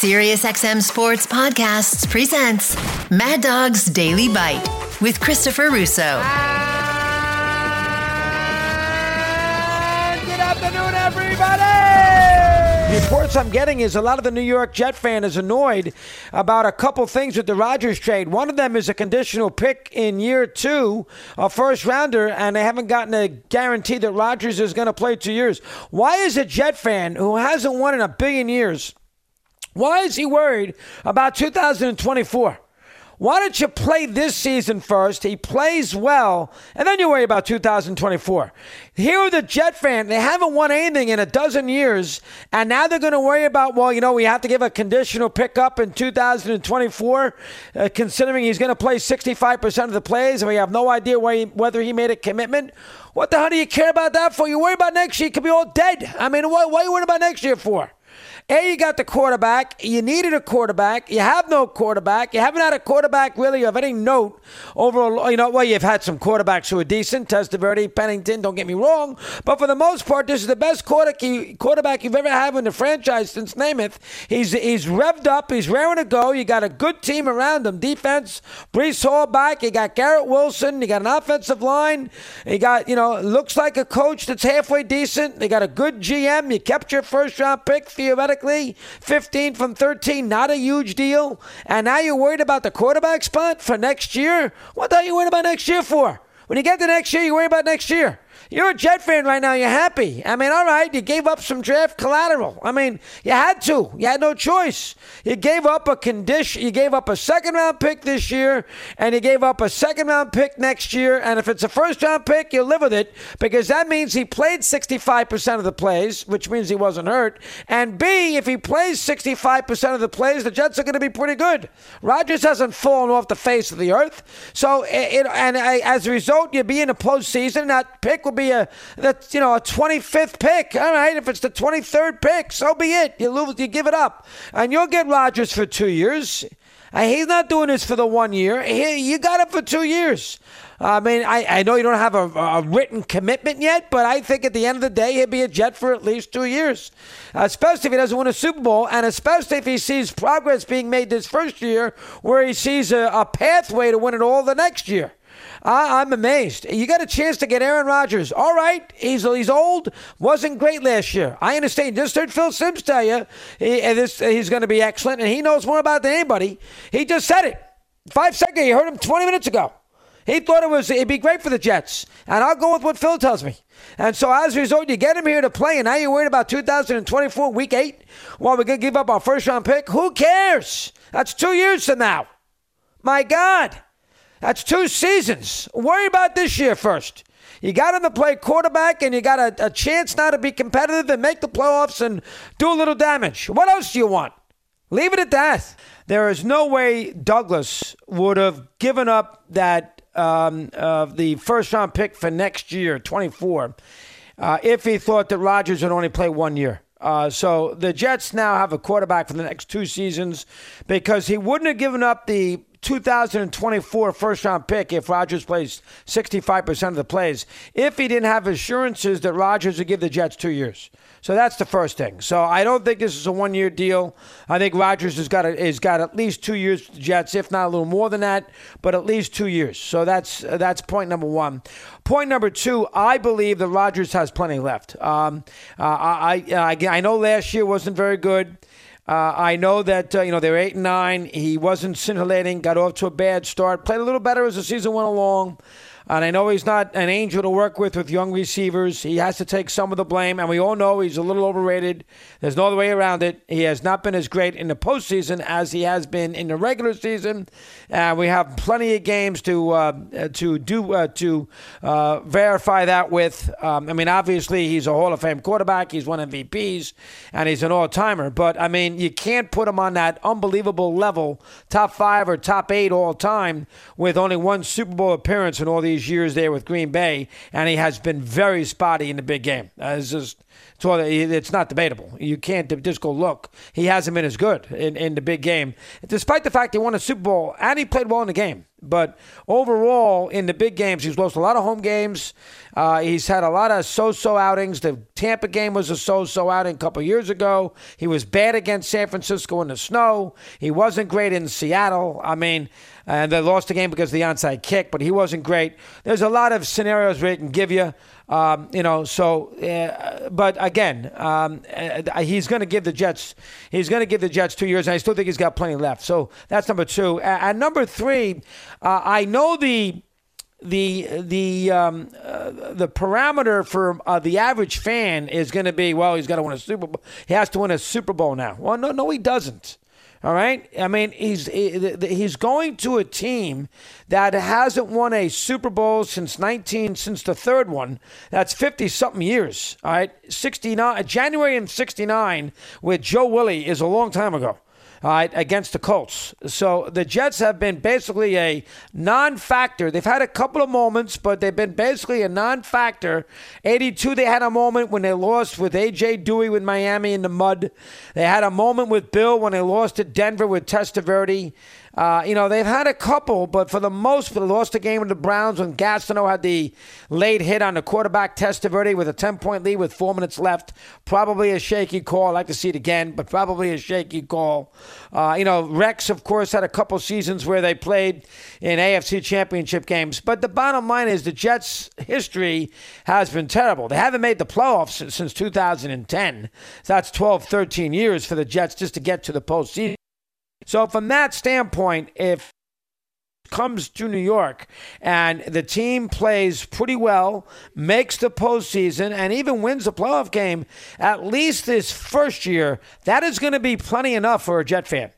SiriusXM Sports Podcasts presents Mad Dog's Daily Bite with Christopher Russo. Good afternoon, everybody! The reports I'm getting is a lot of the New York Jet fan is annoyed about a couple things with the Rodgers trade. One of them is a conditional pick in year two, a first rounder, and they haven't gotten a guarantee that Rodgers is going to play two years. Why is a Jet fan who hasn't won in a billion years? Why is he worried about 2024? Why don't you play this season first? He plays well, and then you worry about 2024. Here are the Jet fan. They haven't won anything in a dozen years, and now they're going to worry about, well, you know, we have to give a conditional pickup in 2024, uh, considering he's going to play 65% of the plays, and we have no idea he, whether he made a commitment. What the hell do you care about that for? You worry about next year, he could be all dead. I mean, what, what are you worried about next year for? A, you got the quarterback. You needed a quarterback. You have no quarterback. You haven't had a quarterback really of any note over, you know, well, you've had some quarterbacks who are decent. Testaverde, Pennington, don't get me wrong. But for the most part, this is the best quarterback you've ever had in the franchise since Namath. He's, he's revved up. He's raring to go. You got a good team around him. Defense, Breece Hall back. You got Garrett Wilson. You got an offensive line. You got, you know, looks like a coach that's halfway decent. They got a good GM. You kept your first round pick, theoretically 15 from 13, not a huge deal. And now you're worried about the quarterback spot for next year? What are you worried about next year for? When you get to next year, you worry about next year. You're a Jet fan right now. You're happy. I mean, all right, you gave up some draft collateral. I mean, you had to. You had no choice. You gave up a condition. You gave up a second round pick this year, and you gave up a second round pick next year. And if it's a first round pick, you live with it because that means he played 65% of the plays, which means he wasn't hurt. And B, if he plays 65% of the plays, the Jets are going to be pretty good. Rodgers hasn't fallen off the face of the earth. So, it, and as a result, you'll be in the postseason. That pick will be be a you know a 25th pick. All right, if it's the 23rd pick, so be it. You lose, you give it up, and you'll get Rodgers for two years. Uh, he's not doing this for the one year. He, you got him for two years. I mean, I, I know you don't have a, a, written commitment yet, but I think at the end of the day, he'll be a Jet for at least two years, especially if he doesn't win a Super Bowl, and especially if he sees progress being made this first year, where he sees a, a pathway to win it all the next year. I, am amazed. You got a chance to get Aaron Rodgers. All right, he's he's old. Wasn't great last year. I understand. Just heard Phil Simms tell you he, this, he's going to be excellent, and he knows more about it than anybody. He just said it. Five seconds. You heard him 20 minutes ago. He thought it was it'd be great for the Jets, and I'll go with what Phil tells me. And so as a result, you get him here to play, and now you're worried about 2024 Week Eight. Well, we're gonna give up our first round pick. Who cares? That's two years from now. My God. That's two seasons. Worry about this year first. You got him to play quarterback, and you got a, a chance now to be competitive and make the playoffs and do a little damage. What else do you want? Leave it at that. There is no way Douglas would have given up that um, uh, the first round pick for next year, 24, uh, if he thought that Rodgers would only play one year. Uh, so the Jets now have a quarterback for the next two seasons because he wouldn't have given up the 2024 first round pick if Rodgers plays 65% of the plays if he didn't have assurances that Rodgers would give the Jets two years. So that's the first thing. So I don't think this is a one year deal. I think Rodgers has got a, has got at least two years with the Jets, if not a little more than that, but at least two years. So that's that's point number one. Point number two, I believe that Rodgers has plenty left. Um, uh, I, I I know last year wasn't very good. Uh, I know that uh, you know they were eight and nine. He wasn't scintillating. Got off to a bad start. Played a little better as the season went along. And I know he's not an angel to work with with young receivers. He has to take some of the blame, and we all know he's a little overrated. There's no other way around it. He has not been as great in the postseason as he has been in the regular season. And we have plenty of games to uh, to do uh, to uh, verify that with. Um, I mean, obviously he's a Hall of Fame quarterback. He's won MVPs, and he's an all timer. But I mean, you can't put him on that unbelievable level, top five or top eight all time, with only one Super Bowl appearance in all these years there with Green Bay, and he has been very spotty in the big game. Uh, it's just it's, it's not debatable. You can't just go look. He hasn't been as good in, in the big game, despite the fact he won a Super Bowl and he played well in the game. But overall, in the big games, he's lost a lot of home games. Uh, he's had a lot of so-so outings. The Tampa game was a so-so outing a couple years ago. He was bad against San Francisco in the snow. He wasn't great in Seattle. I mean, and they lost the game because of the onside kick, but he wasn't great. There's a lot of scenarios where he can give you. Um, you know, so, uh, but again, um, uh, he's going to give the Jets, he's going to give the Jets two years, and I still think he's got plenty left. So that's number two. And number three, uh, I know the the the um, uh, the parameter for uh, the average fan is going to be well, he's got to win a Super Bowl. He has to win a Super Bowl now. Well, no, no, he doesn't. All right. I mean, he's he's going to a team that hasn't won a Super Bowl since 19 since the third one. That's 50 something years. All right. 69 January in 69 with Joe Willie is a long time ago all right, against the Colts. So the Jets have been basically a non factor. They've had a couple of moments, but they've been basically a non factor. 82, they had a moment when they lost with A.J. Duhe with Miami in the mud. They had a moment with Bill when they lost to Denver with Testaverde. Uh, you know, they've had a couple, but for the most, they lost the game with the Browns when Gastineau had the late hit on the quarterback Testaverde with a 10 point lead with four minutes left. Probably a shaky call. I'd like to see it again, but probably a shaky call. Uh, you know, Rex, of course, had a couple seasons where they played in AFC championship games. But the bottom line is the Jets' history has been terrible. They haven't made the playoffs since 2010. So that's 12, 13 years for the Jets just to get to the postseason. So from that standpoint, if comes to New York and the team plays pretty well, makes the postseason, and even wins the playoff game, at least this first year, that is going to be plenty enough for a Jet fan.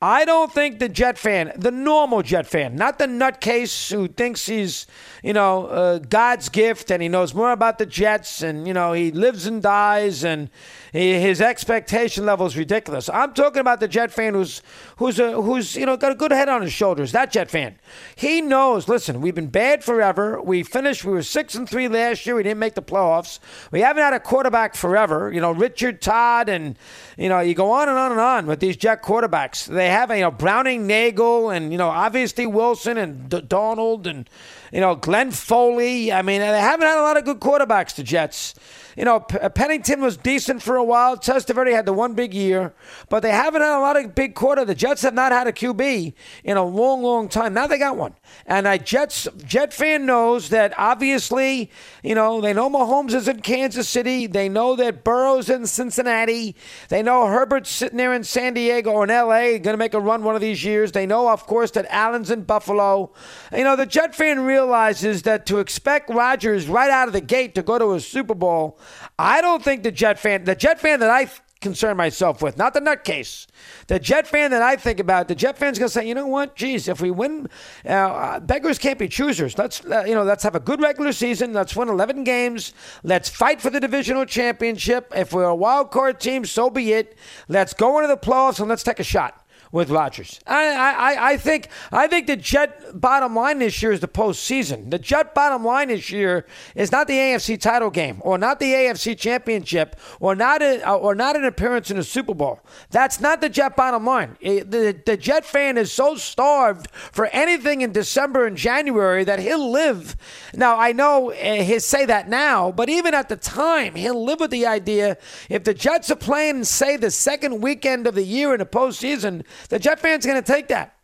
I don't think the Jet fan, the normal Jet fan, not the nutcase who thinks he's, you know, uh, God's gift and he knows more about the Jets and, you know, he lives and dies and he, his expectation level is ridiculous. I'm talking about the Jet fan who's, who's, a, who's, you know, got a good head on his shoulders. That Jet fan. He knows, listen, we've been bad forever. We finished, we were 6 and 3 last year. We didn't make the playoffs. We haven't had a quarterback forever. You know, Richard Todd and, you know, you go on and on and on with these Jet quarterbacks. They have, you know, Browning Nagle and, you know, obviously Wilson and D- Darnold and, you know, Glenn Foley. I mean, they haven't had a lot of good quarterbacks, the Jets. You know, Pennington was decent for a while. Testaverde had the one big year, but they haven't had a lot of big quarter. The Jets have not had a QB in a long, long time. Now they got one, and a Jets Jet fan knows that obviously, you know, they know Mahomes is in Kansas City. They know that Burrow's in Cincinnati. They know Herbert's sitting there in San Diego or in L.A. Going to make a run one of these years. They know, of course, that Allen's in Buffalo. You know, the Jet fan realizes that to expect Rodgers right out of the gate to go to a Super Bowl I don't think the Jet fan, the Jet fan that I concern myself with, not the nutcase, the Jet fan that I think about, the Jet fan's gonna say, you know what, geez, if we win, uh, beggars can't be choosers. Let's, uh, you know, let's have a good regular season. Let's win 11 games. Let's fight for the divisional championship. If we're a wild card team, so be it. Let's go into the playoffs and let's take a shot with Rodgers. I, I, I think I think the Jet bottom line this year is the postseason. The Jet bottom line this year is not the AFC title game or not the AFC championship or not a, or not an appearance in the Super Bowl. That's not the Jet bottom line. It, the, the Jet fan is so starved for anything in December and January that he'll live. Now I know uh, he'll say that now, but even at the time, he'll live with the idea if the Jets are playing, say, the second weekend of the year in the postseason the Jet fan's going to take that.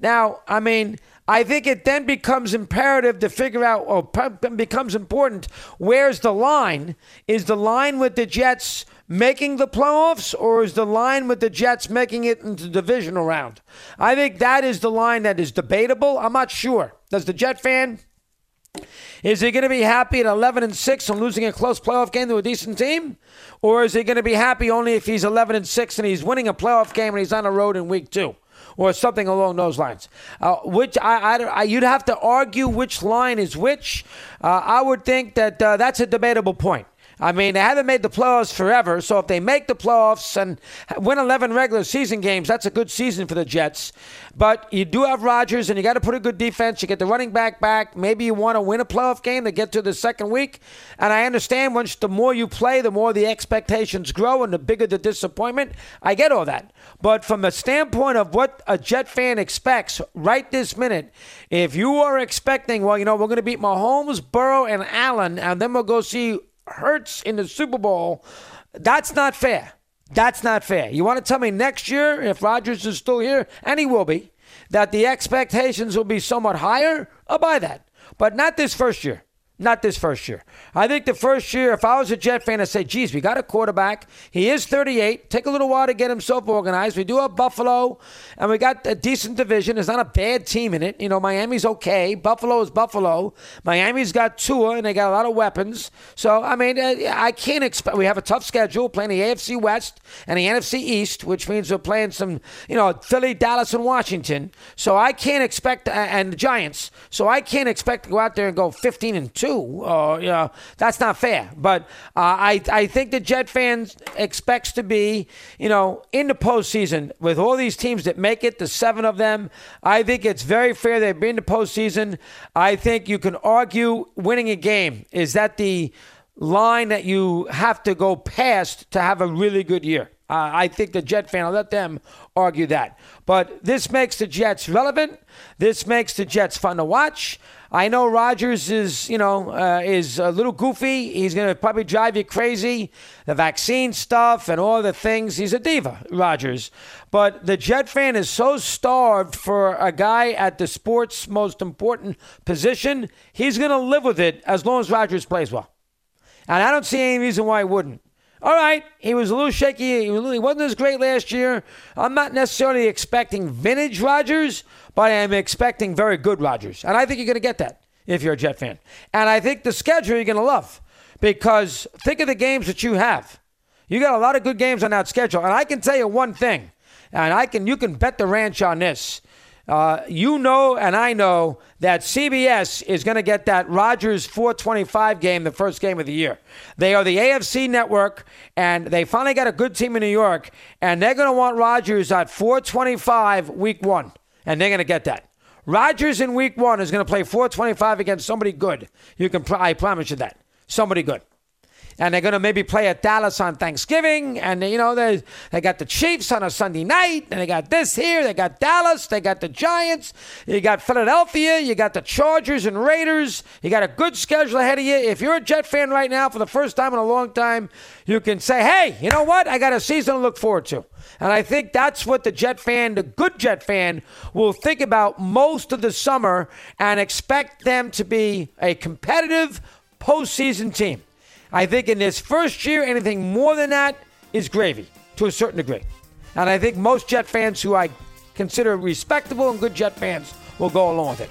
Now, I mean, I think it then becomes imperative to figure out, or becomes important, where's the line? Is the line with the Jets making the playoffs, or is the line with the Jets making it into the divisional round? I think that is the line that is debatable. I'm not sure. Does the Jet fan is he going to be happy at 11 and 6 and losing a close playoff game to a decent team? Or is he going to be happy only if he's 11 and 6 and he's winning a playoff game and he's on the road in week two? Or something along those lines. Uh, which I, I, I, you'd have to argue which line is which. Uh, I would think that uh, that's a debatable point. I mean, they haven't made the playoffs forever, so if they make the playoffs and win 11 regular season games, that's a good season for the Jets. But you do have Rodgers, and you got to put a good defense. You get the running back back. Maybe you want to win a playoff game to get to the second week. And I understand once the more you play, the more the expectations grow and the bigger the disappointment. I get all that. But from the standpoint of what a Jet fan expects right this minute, if you are expecting, well, you know, we're going to beat Mahomes, Burrow, and Allen, and then we'll go see Hurts in the Super Bowl, that's not fair. That's not fair. You want to tell me next year, if Rodgers is still here, and he will be, that the expectations will be somewhat higher? I'll buy that. But not this first year. Not this first year. I think the first year, if I was a Jet fan, I'd say, geez, we got a quarterback. He is 38. Take a little while to get himself organized. We do have Buffalo, and we got a decent division. There's not a bad team in it. You know, Miami's okay. Buffalo is Buffalo. Miami's got Tua, and they got a lot of weapons. So, I mean, uh, I can't expect. We have a tough schedule playing the AFC West and the NFC East, which means we're playing some, you know, Philly, Dallas, and Washington. So I can't expect, and the Giants. So I can't expect to go out there and go 15 and 2 too. Uh, that's not fair. But uh, I, I think the Jet fans expects to be, you know, in the postseason with all these teams that make it, the seven of them. I think it's very fair they've been to postseason. I think you can argue winning a game. Is that the line that you have to go past to have a really good year? Uh, I think the Jet fan, I'll let them argue that. But this makes the Jets relevant. This makes the Jets fun to watch. I know Rodgers is, you know, uh, is a little goofy. He's going to probably drive you crazy. The vaccine stuff and all the things. He's a diva, Rodgers. But the Jet fan is so starved for a guy at the sport's most important position. He's going to live with it as long as Rodgers plays well. And I don't see any reason why he wouldn't. All right, he was a little shaky. He wasn't as great last year. I'm not necessarily expecting vintage Rodgers, but I am expecting very good Rodgers. And I think you're going to get that if you're a Jet fan. And I think the schedule you're going to love because think of the games that you have. You got a lot of good games on that schedule. And I can tell you one thing, and I can you can bet the ranch on this. Uh, you know, and I know that CBS is going to get that Rodgers 425 game, the first game of the year. They are the AFC network, and they finally got a good team in New York, and they're going to want Rodgers at 425 week one and they're going to get that. Rodgers in week one is going to play 425 against somebody good. You can, I promise you that. Somebody good. And they're going to maybe play at Dallas on Thanksgiving. And, you know, they, they got the Chiefs on a Sunday night. And they got this here. They got Dallas. They got the Giants. You got Philadelphia. You got the Chargers and Raiders. You got a good schedule ahead of you. If you're a Jet fan right now for the first time in a long time, you can say, hey, you know what? I got a season to look forward to. And I think that's what the Jet fan, the good Jet fan, will think about most of the summer and expect them to be a competitive postseason team. I think in this first year, anything more than that is gravy to a certain degree. And I think most Jet fans who I consider respectable and good Jet fans will go along with it.